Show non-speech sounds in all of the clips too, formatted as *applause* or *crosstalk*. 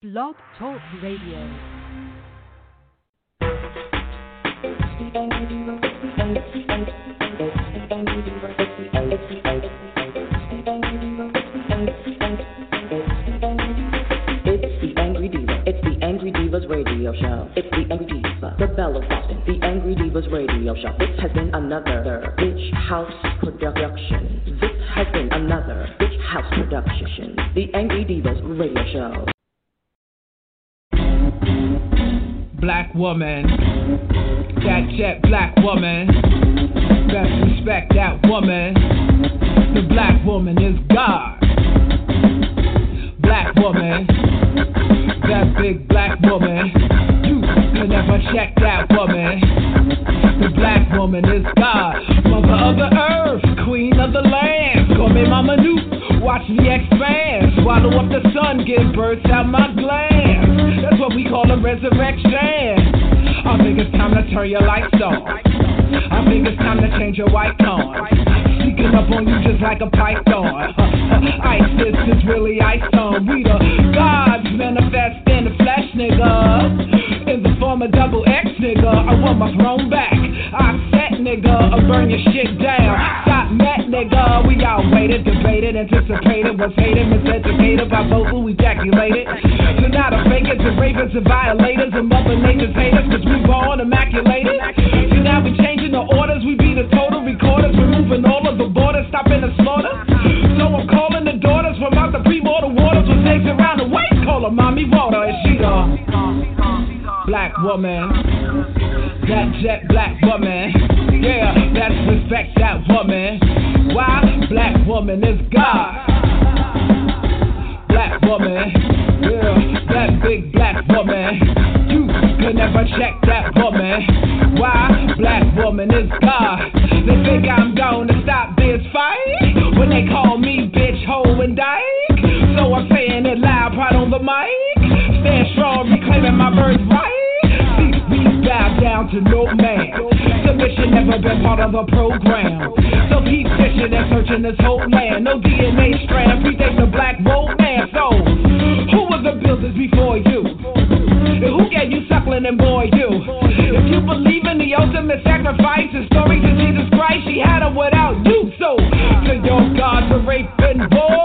Blog Talk Radio. Radio Show. It's the Angry Diva, the Belle of Boston, the Angry Divas Radio Show. This has been another Bitch House production. This has been another Bitch House production. The Angry Divas Radio Show. Black woman. That jet black woman. Best respect that woman. The black woman is God. Black woman. That big black woman. You can never check that woman. The black woman is God. Mother of the earth. Queen of the land. Call me Mama Nuke. Watch me expand. Swallow up the sun. give birth out my glands. That's what we call a resurrection. I think it's time to turn your lights on. I think it's time to change your white tone. Sneaking up on you just like a python. *laughs* ISIS is really ice on. We the gods manifest in the flesh, nigga. In the form of double X, nigga. I want my throne back. I set, nigga. I burn your shit down. Waited, debated, anticipated, was hated, miseducated by both who ejaculated. So now the fakers and ravens and violators and mother nature's haters, cause we born immaculated. So now we changing the orders, we be the total recorders, removing all of the borders, stopping the slaughter. So I'm calling the daughters from out the pre-mortal waters with snakes around the waist. Call her mommy water, and she the black woman. That jet black woman. Yeah, that's respect that woman. Why? Black woman is God. Black woman. Yeah, that big black woman. You can never check that woman. Why? Black woman is God. They think I'm gonna stop this fight when they call me bitch, hoe, and dyke. So I'm saying it loud, proud on the mic. Stand strong, reclaiming my birthright. See, we bow down to no man. Submission never been part of the program. So keep fishing and searching this whole land. No DNA strand, predate the black romance. So, who was the builders before you? And who gave you suckling and boy you? If you believe in the ultimate sacrifice, the stories of Jesus Christ, she had them without you. So, to your God rape and war,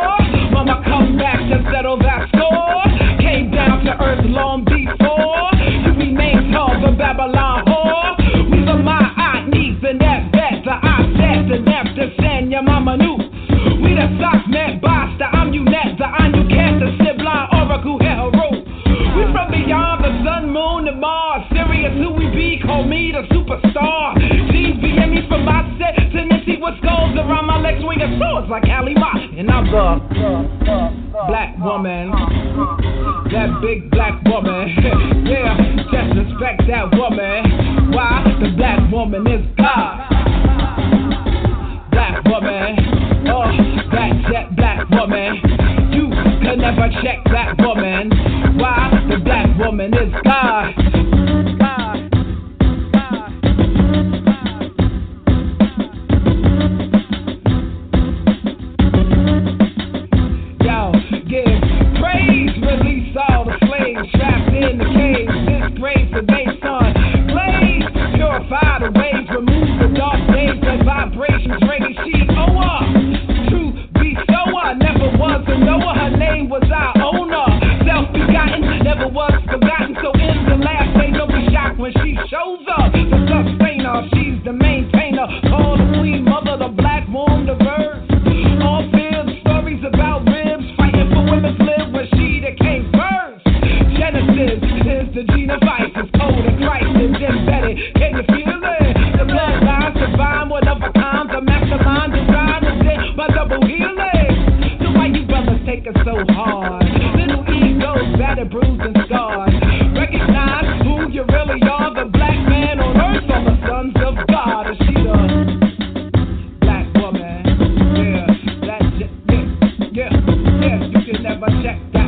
never check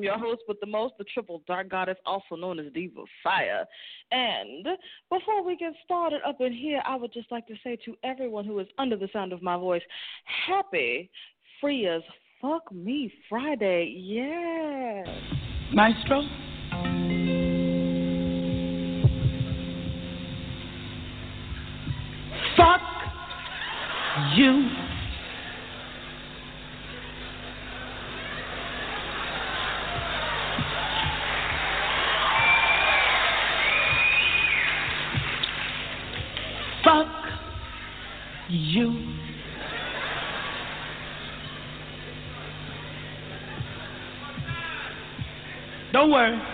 am your host with the most, the triple dark goddess, also known as Diva Fire. And before we get started up in here, I would just like to say to everyone who is under the sound of my voice, happy free as fuck me Friday. Yeah. Maestro? Fuck you. You. Don't worry.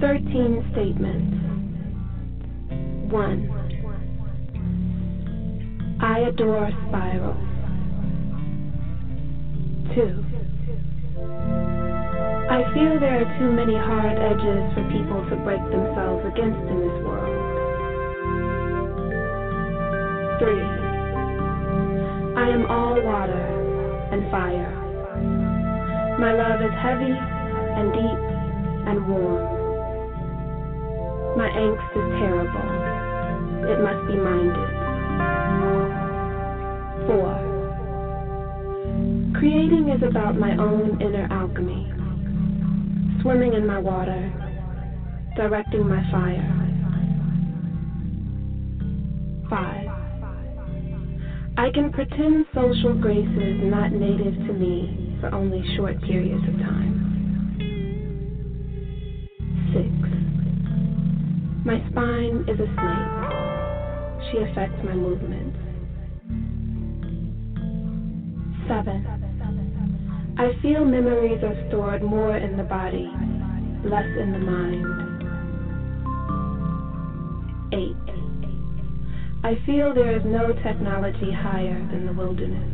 13 statements. 1. I adore spirals. 2. I feel there are too many hard edges for people to break themselves against in this world. 3. I am all water and fire. My love is heavy and deep and warm. My angst is terrible. It must be minded. Four. Creating is about my own inner alchemy. Swimming in my water, directing my fire. 5. I can pretend social grace is not native to me for only short periods of My spine is a snake. She affects my movements. 7. I feel memories are stored more in the body, less in the mind. 8. I feel there is no technology higher than the wilderness.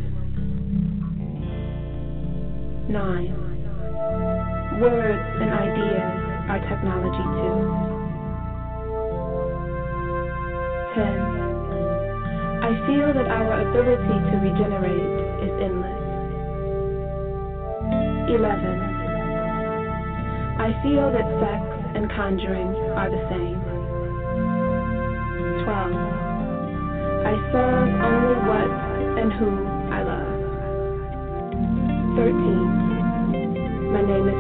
9. Words and ideas are technology too. 10. I feel that our ability to regenerate is endless. 11. I feel that sex and conjuring are the same. 12. I serve only what and who I love. 13. My name is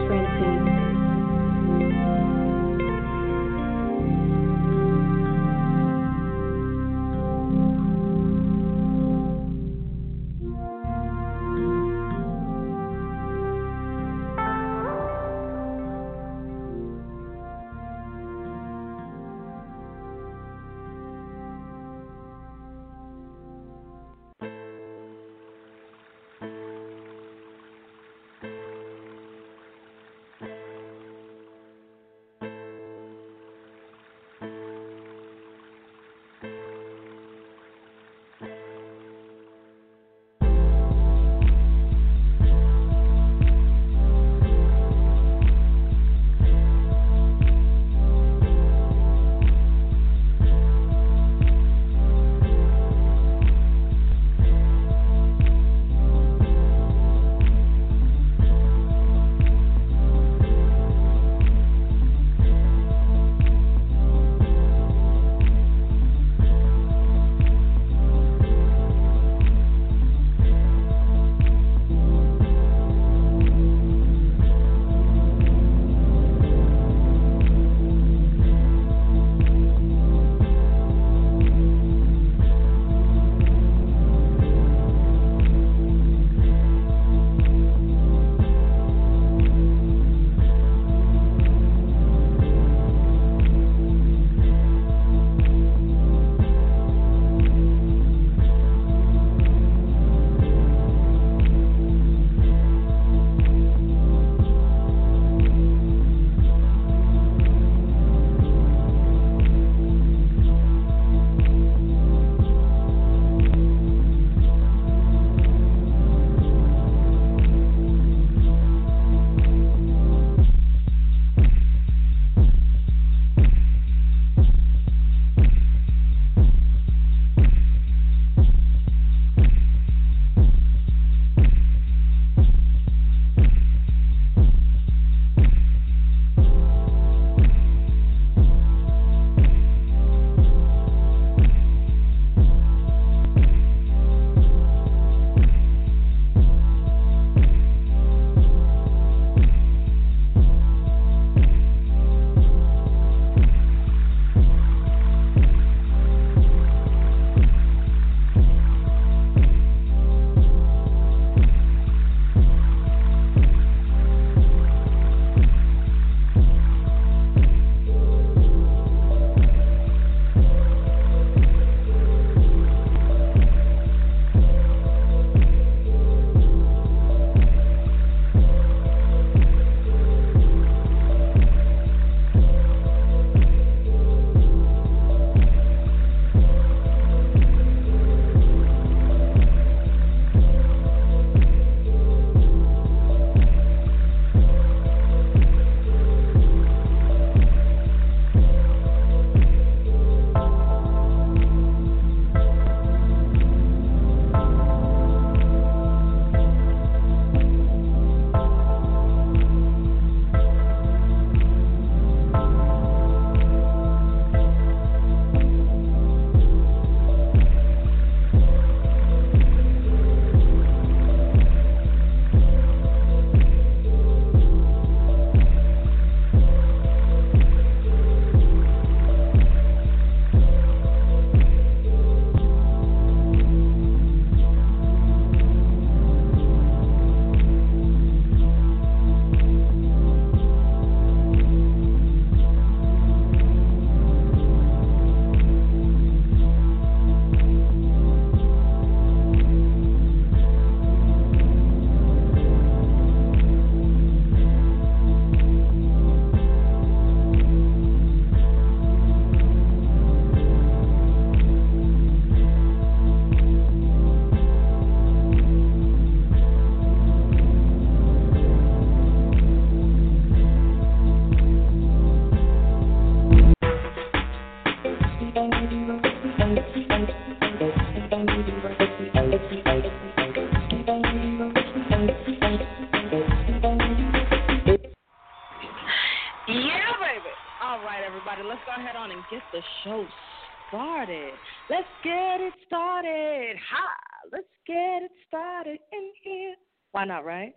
Why not, right?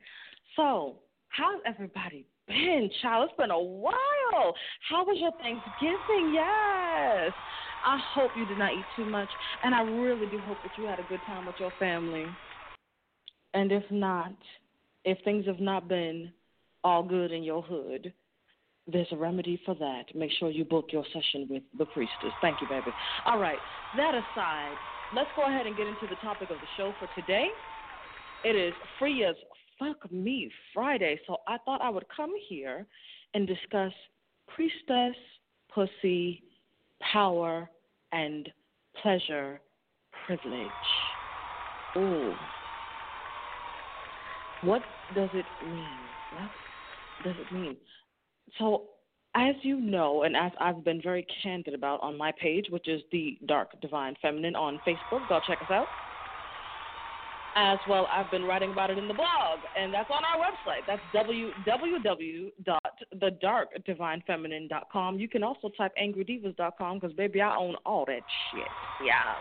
So, how's everybody been, child? It's been a while. How was your Thanksgiving? Yes. I hope you did not eat too much, and I really do hope that you had a good time with your family. And if not, if things have not been all good in your hood, there's a remedy for that. Make sure you book your session with the priestess. Thank you, baby. All right, that aside, let's go ahead and get into the topic of the show for today. It is Free as Fuck Me Friday, so I thought I would come here and discuss priestess, pussy, power, and pleasure privilege. Ooh. What does it mean? What does it mean? So, as you know, and as I've been very candid about on my page, which is the Dark Divine Feminine on Facebook, go check us out. As well, I've been writing about it in the blog, and that's on our website. That's www.thedarkdivinefeminine.com. You can also type angrydivas.com because, baby, I own all that shit. Yeah.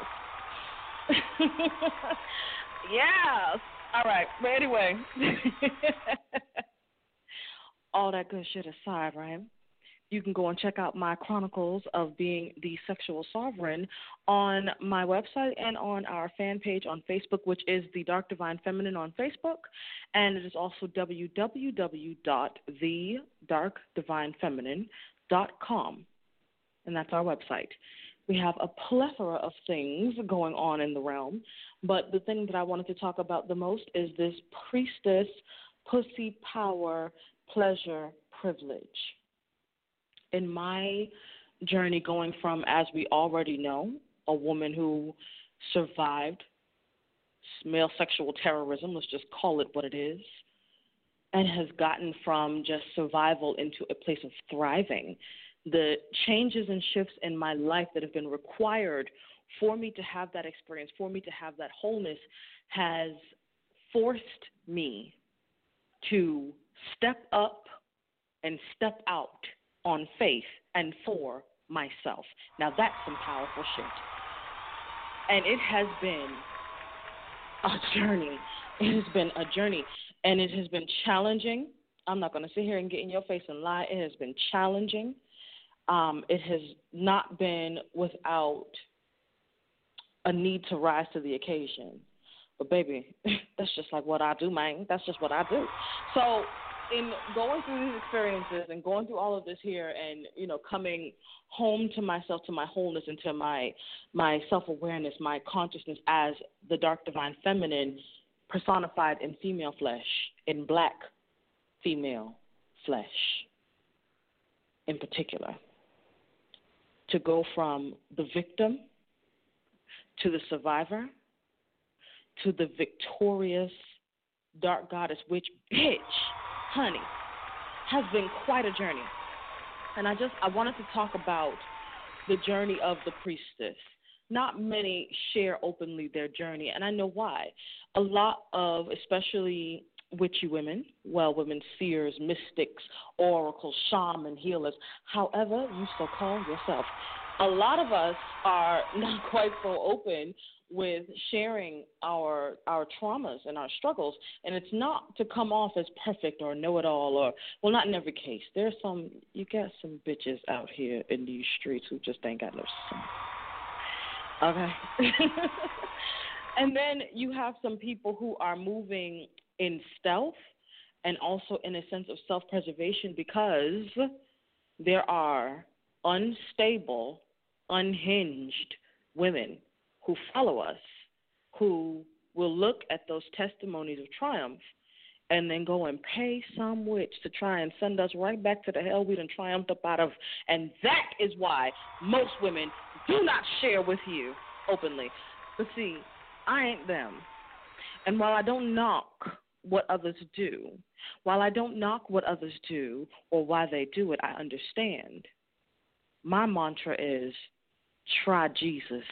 *laughs* yes. All right. But anyway. *laughs* all that good shit aside, right? You can go and check out my chronicles of being the sexual sovereign on my website and on our fan page on Facebook, which is the Dark Divine Feminine on Facebook, and it is also www.thedarkdivinefeminine.com, and that's our website. We have a plethora of things going on in the realm, but the thing that I wanted to talk about the most is this priestess pussy power pleasure, privilege. In my journey going from, as we already know, a woman who survived male sexual terrorism, let's just call it what it is, and has gotten from just survival into a place of thriving. The changes and shifts in my life that have been required for me to have that experience, for me to have that wholeness, has forced me to step up and step out on faith and for myself. Now that's some powerful shit. And it has been a journey. It has been a journey. And it has been challenging. I'm not going to sit here and get in your face and lie. It has been challenging. Um, it has not been without a need to rise to the occasion. But baby, *laughs* that's just like what I do, man. That's just what I do. So in going through these experiences and going through all of this here and you know coming home to myself to my wholeness and to my my self-awareness my consciousness as the dark divine feminine personified in female flesh in black female flesh in particular to go from the victim to the survivor to the victorious dark goddess witch bitch honey, has been quite a journey. And I just I wanted to talk about the journey of the priestess. Not many share openly their journey, and I know why. A lot of, especially witchy women, well women, seers, mystics, oracles, shaman, healers, however you so call yourself, a lot of us are *laughs* not quite so open with sharing our our traumas and our struggles. And it's not to come off as perfect or know it all or well not in every case. There's some you got some bitches out here in these streets who just ain't got no sense. Okay. *laughs* And then you have some people who are moving in stealth and also in a sense of self-preservation because there are unstable unhinged women who follow us who will look at those testimonies of triumph and then go and pay some witch to try and send us right back to the hell we done triumphed up out of. And that is why most women do not share with you openly. But see, I ain't them. And while I don't knock what others do, while I don't knock what others do or why they do it, I understand. My mantra is try Jesus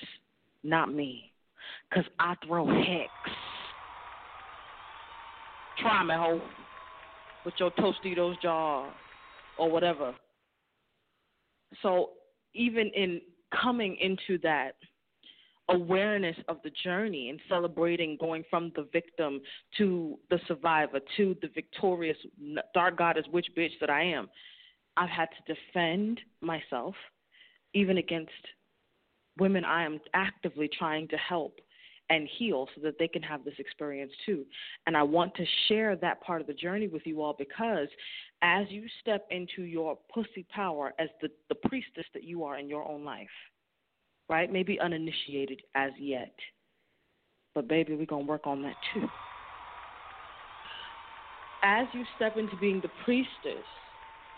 not me. Because I throw hex. Try me, hoe. With your Tostitos jar or whatever. So even in coming into that awareness of the journey and celebrating going from the victim to the survivor to the victorious dark goddess witch bitch that I am, I've had to defend myself even against women I am actively trying to help and heal so that they can have this experience too. And I want to share that part of the journey with you all because as you step into your pussy power as the, the priestess that you are in your own life, right? Maybe uninitiated as yet. But baby, we're going to work on that too. As you step into being the priestess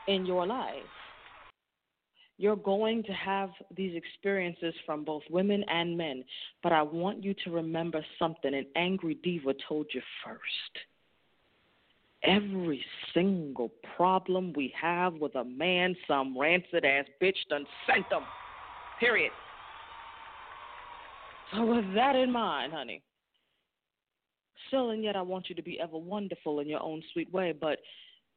in your life, you're going to have these experiences from both women and men. But I want you to remember something an angry diva told you first. Every single problem we have with a man, some rancid ass bitch done sent them. Period. So, with that in mind, honey, still and yet I want you to be ever wonderful in your own sweet way. But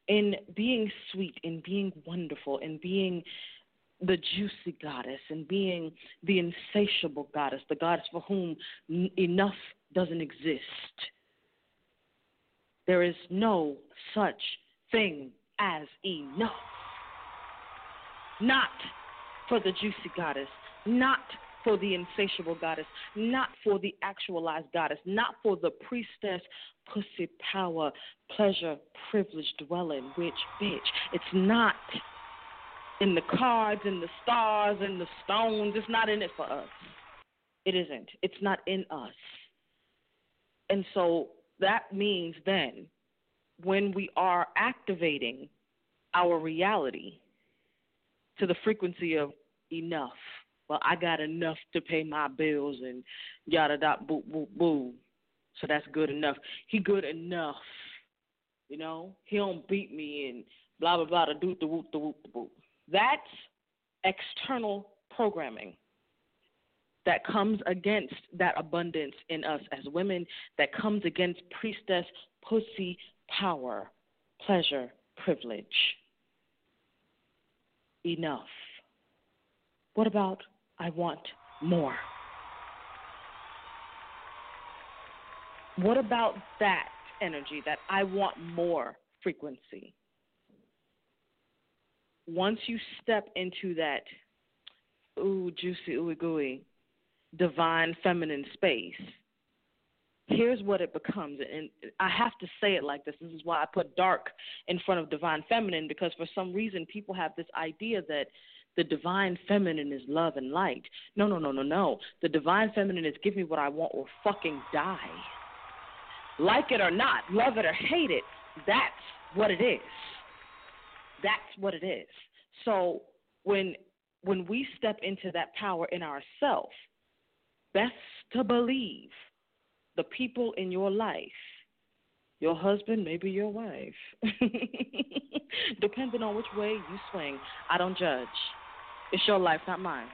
in being sweet, in being wonderful, in being the juicy goddess and being the insatiable goddess, the goddess for whom enough doesn't exist. There is no such thing as enough. Not for the juicy goddess, not for the insatiable goddess, not for the actualized goddess, not for the priestess, pussy power, pleasure, privilege dwelling, witch, bitch. It's not in the cards and the stars and the stones. It's not in it for us. It isn't. It's not in us. And so that means then when we are activating our reality to the frequency of enough, well, I got enough to pay my bills and yada da boo boo boo. So that's good enough. He good enough. You know, he don't beat me and blah blah blah. The doot the whoop the whoop the whoop. That's external programming that comes against that abundance in us as women, that comes against priestess, pussy, power, pleasure, privilege. Enough. What about I want more? What about that energy, that I want more frequency? once you step into that ooh juicy ooey gooey divine feminine space, here's what it becomes. And I have to say it like this. This is why I put dark in front of divine feminine because for some reason people have this idea that the divine feminine is love and light. No, no, no, no, no. The divine feminine is give me what I want or fucking die. Like it or not, love it or hate it, that's what it is. That's what it is. So when when we step into that power in ourselves, best to believe the people in your life, your husband, maybe your wife, *laughs* depending on which way you swing. I don't judge. It's your life, not mine.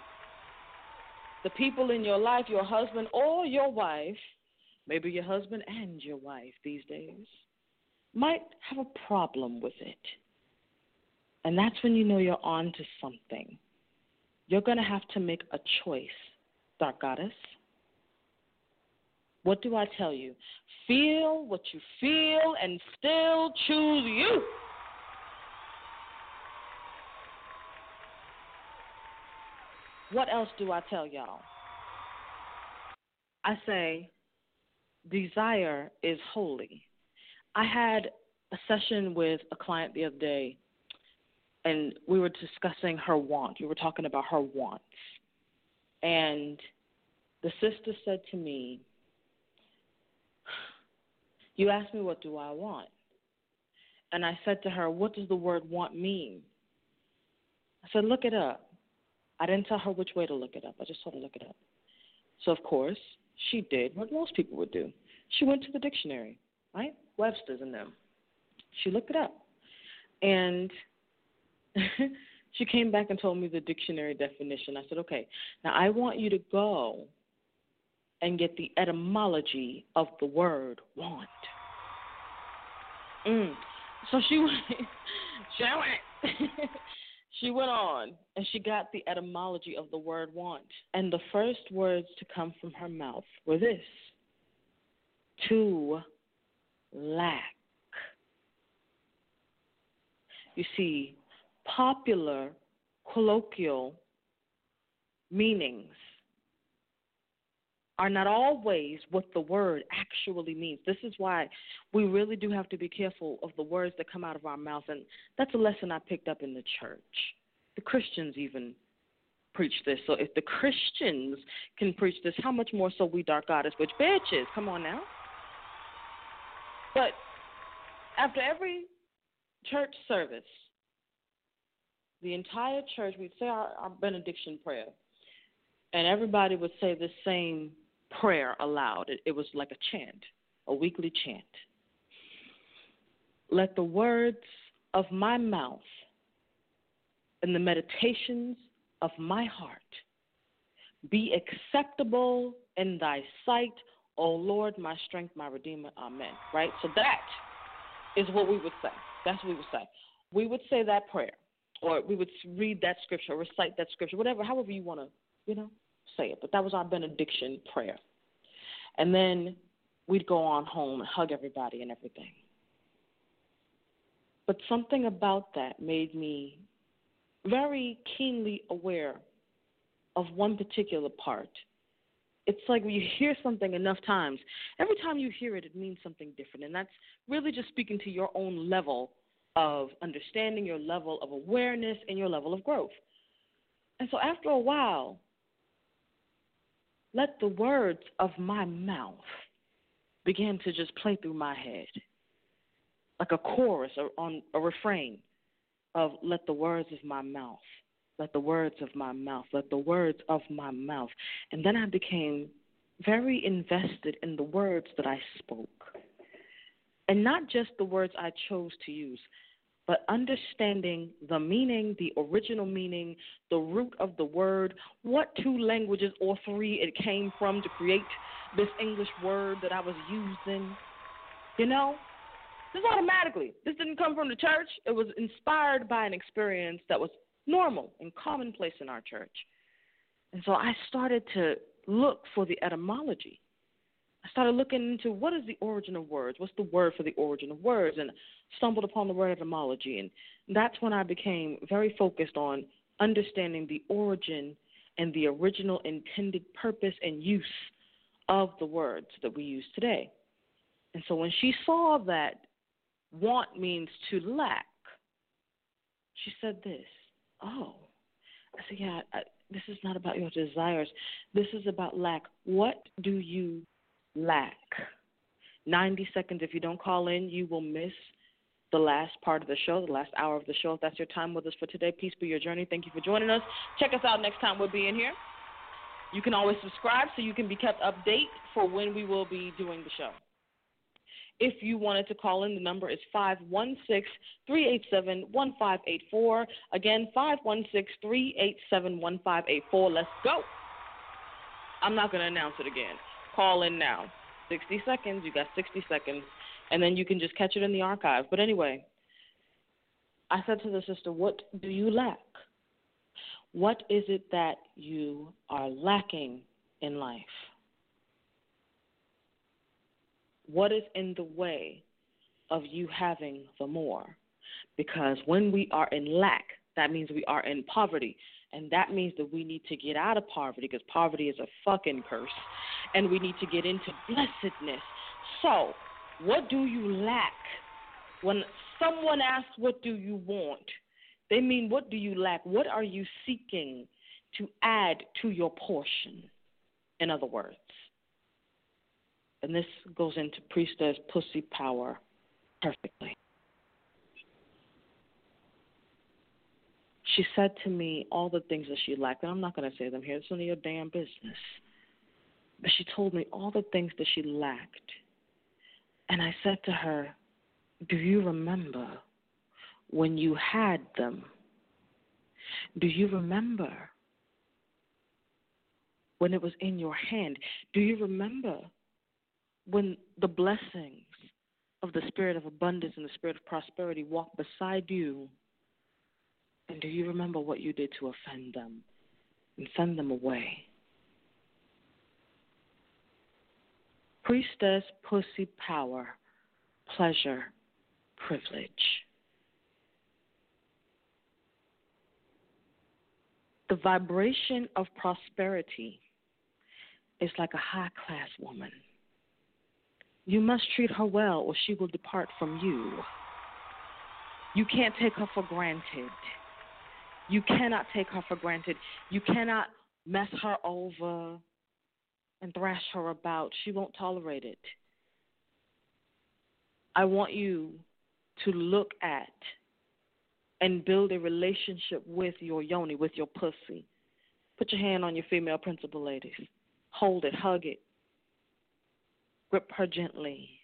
The people in your life, your husband or your wife, maybe your husband and your wife these days, might have a problem with it. And that's when you know you're on to something. You're going to have to make a choice, Dark Goddess. What do I tell you? Feel what you feel and still choose you. What else do I tell y'all? I say, desire is holy. I had a session with a client the other day and we were discussing her want. We were talking about her wants. And the sister said to me, You asked me, what do I want? And I said to her, What does the word want mean? I said, Look it up. I didn't tell her which way to look it up. I just told her to look it up. So, of course, she did what most people would do. She went to the dictionary, right? Webster's and them. She looked it up. And *laughs* she came back and told me the dictionary definition. I said, okay, now I want you to go and get the etymology of the word want. Mm. So she went, *laughs* she went, *laughs* she went on and she got the etymology of the word want. And the first words to come from her mouth were this to lack. You see, popular colloquial meanings are not always what the word actually means. This is why we really do have to be careful of the words that come out of our mouth. And that's a lesson I picked up in the church. The Christians even preach this. So if the Christians can preach this, how much more so we dark goddess witch bitches? Come on now. But after every church service, the entire church, we'd say our, our benediction prayer, and everybody would say the same prayer aloud. It, it was like a chant, a weekly chant. Let the words of my mouth and the meditations of my heart be acceptable in thy sight, O Lord, my strength, my redeemer. Amen. Right? So that is what we would say. That's what we would say. We would say that prayer, or we would read that scripture, recite that scripture, whatever, however you want to, you know, say it. But that was our benediction prayer. And then we'd go on home and hug everybody and everything. But something about that made me very keenly aware of one particular part. It's like when you *laughs* hear something enough times, every time you hear it, it means something different. And that's really just speaking to your own level of understanding, your level of awareness, and your level of growth. And so after a while, let the words of my mouth begin to just play through my head like a chorus or on a refrain of let the words of my mouth let the words of my mouth let the words of my mouth. And then i became very invested in the words that i spoke. And not just the words i chose to use but understanding the meaning, the original meaning, the root of the word, what two languages or three it came from to create this English word that I was using. You know, this automatically. This didn't come from the church. It was inspired by an experience that was normal and commonplace in our church. And so I started to look for the etymology. I started looking into what is the origin of words? What's the word for the origin of words? And stumbled upon the word etymology. And that's when I became very focused on understanding the origin and the original intended purpose and use of the words that we use today. And so when she saw that want means to lack, she said this Oh, I said, Yeah, I, this is not about your desires. This is about lack. What do you lack? 90 seconds. If you don't call in, you will miss the last part of the show, the last hour of the show. If that's your time with us for today, peace be your journey. Thank you for joining us. Check us out next time we'll be in here. You can always subscribe so you can be kept update for when we will be doing the show. If you wanted to call in, the number is 516 387 1584. Again, 516 387 1584. Let's go. I'm not going to announce it again. Call in now. 60 seconds. You got 60 seconds and then you can just catch it in the archive. But anyway, I said to the sister, What do you lack? What is it that you are lacking in life? What is in the way of you having the more? Because when we are in lack, that means we are in poverty. And that means that we need to get out of poverty because poverty is a fucking curse. And we need to get into blessedness. So, what do you lack? When someone asks, What do you want? they mean, What do you lack? What are you seeking to add to your portion? In other words. And this goes into priestess pussy power perfectly. She said to me all the things that she lacked, and I'm not going to say them here. It's none of your damn business. But she told me all the things that she lacked and I said to her, Do you remember when you had them? Do you remember when it was in your hand? Do you remember when the blessings of the spirit of abundance and the spirit of prosperity walked beside you And do you remember what you did to offend them and send them away? Priestess, pussy, power, pleasure, privilege. The vibration of prosperity is like a high class woman. You must treat her well, or she will depart from you. You can't take her for granted. You cannot take her for granted. You cannot mess her over and thrash her about. She won't tolerate it. I want you to look at and build a relationship with your yoni, with your pussy. Put your hand on your female principle, ladies. Hold it, hug it, grip her gently.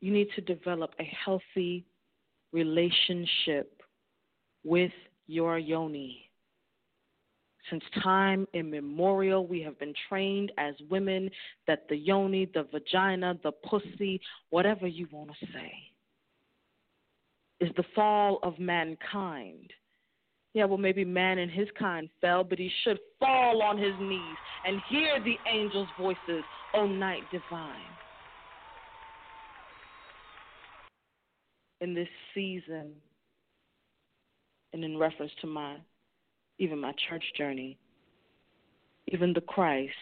You need to develop a healthy relationship with your yoni. Since time immemorial, we have been trained as women that the yoni, the vagina, the pussy, whatever you want to say, is the fall of mankind. Yeah, well, maybe man and his kind fell, but he should fall on his knees and hear the angels' voices, O night divine. In this season, and in reference to my even my church journey, even the Christ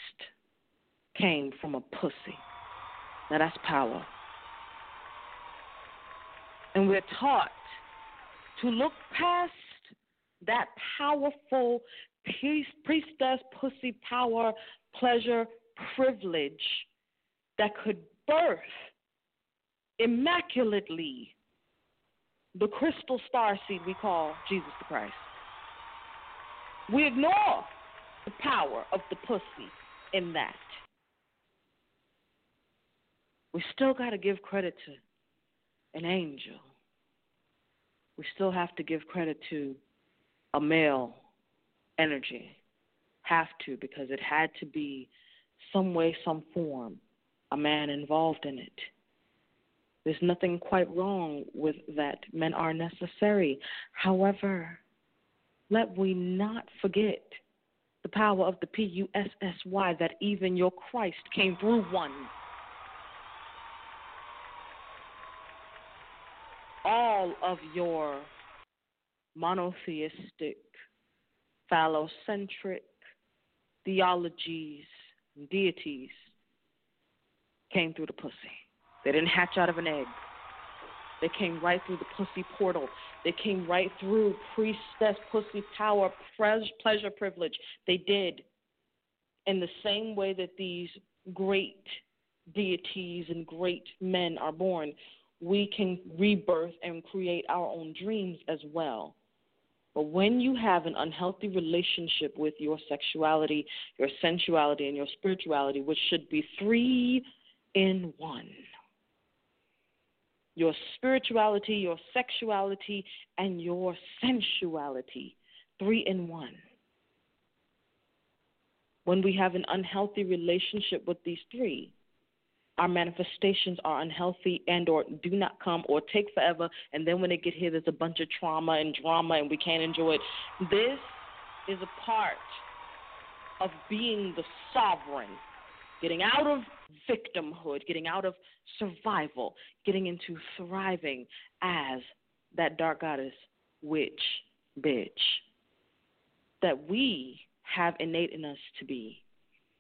came from a pussy. Now that's power. And we're taught to look past that powerful priestess pussy power, pleasure, privilege that could birth immaculately the crystal star seed we call Jesus the Christ. We ignore the power of the pussy in that. We still got to give credit to an angel. We still have to give credit to a male energy. Have to, because it had to be some way, some form, a man involved in it. There's nothing quite wrong with that. Men are necessary. However, let we not forget the power of the P U S S Y that even your Christ came through one. All of your monotheistic, phallocentric theologies, and deities came through the pussy. They didn't hatch out of an egg. They came right through the pussy portal. They came right through priestess, pussy power, pleasure, privilege. They did. In the same way that these great deities and great men are born, we can rebirth and create our own dreams as well. But when you have an unhealthy relationship with your sexuality, your sensuality, and your spirituality, which should be three in one, your spirituality, your sexuality, and your sensuality. Three in one. When we have an unhealthy relationship with these three, our manifestations are unhealthy and or do not come or take forever and then when they get here there's a bunch of trauma and drama and we can't enjoy it this is a part of being the sovereign getting out of victimhood, getting out of survival, getting into thriving as that dark goddess, witch, bitch, that we have innate in us to be.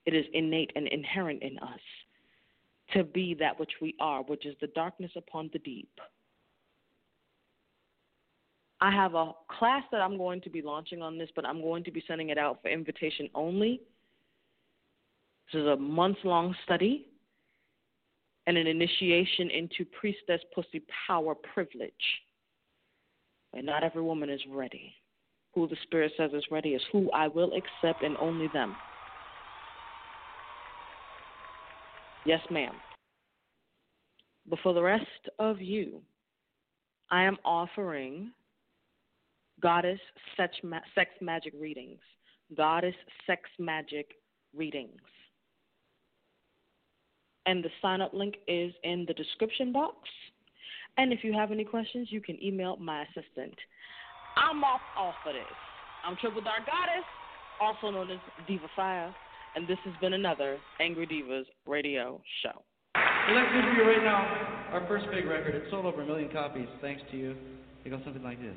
It is innate and inherent in us to be that which we are, which is the darkness upon the deep. I have a class that I'm going to be launching on this, but I'm going to be sending it out for invitation only this is a month long study and an initiation into priestess pussy power privilege. And not every woman is ready. Who the Spirit says is ready is who I will accept and only them. Yes, ma'am. But for the rest of you, I am offering goddess sex, sex magic readings. Goddess sex magic readings and the sign up link is in the description box. And if you have any questions, you can email my assistant. I'm off off of this. I'm Triple Dark Goddess, also known as Diva Fire, and this has been another Angry Divas radio show. We'd like to interview right now our first big record. It sold over a million copies thanks to you. It goes something like this.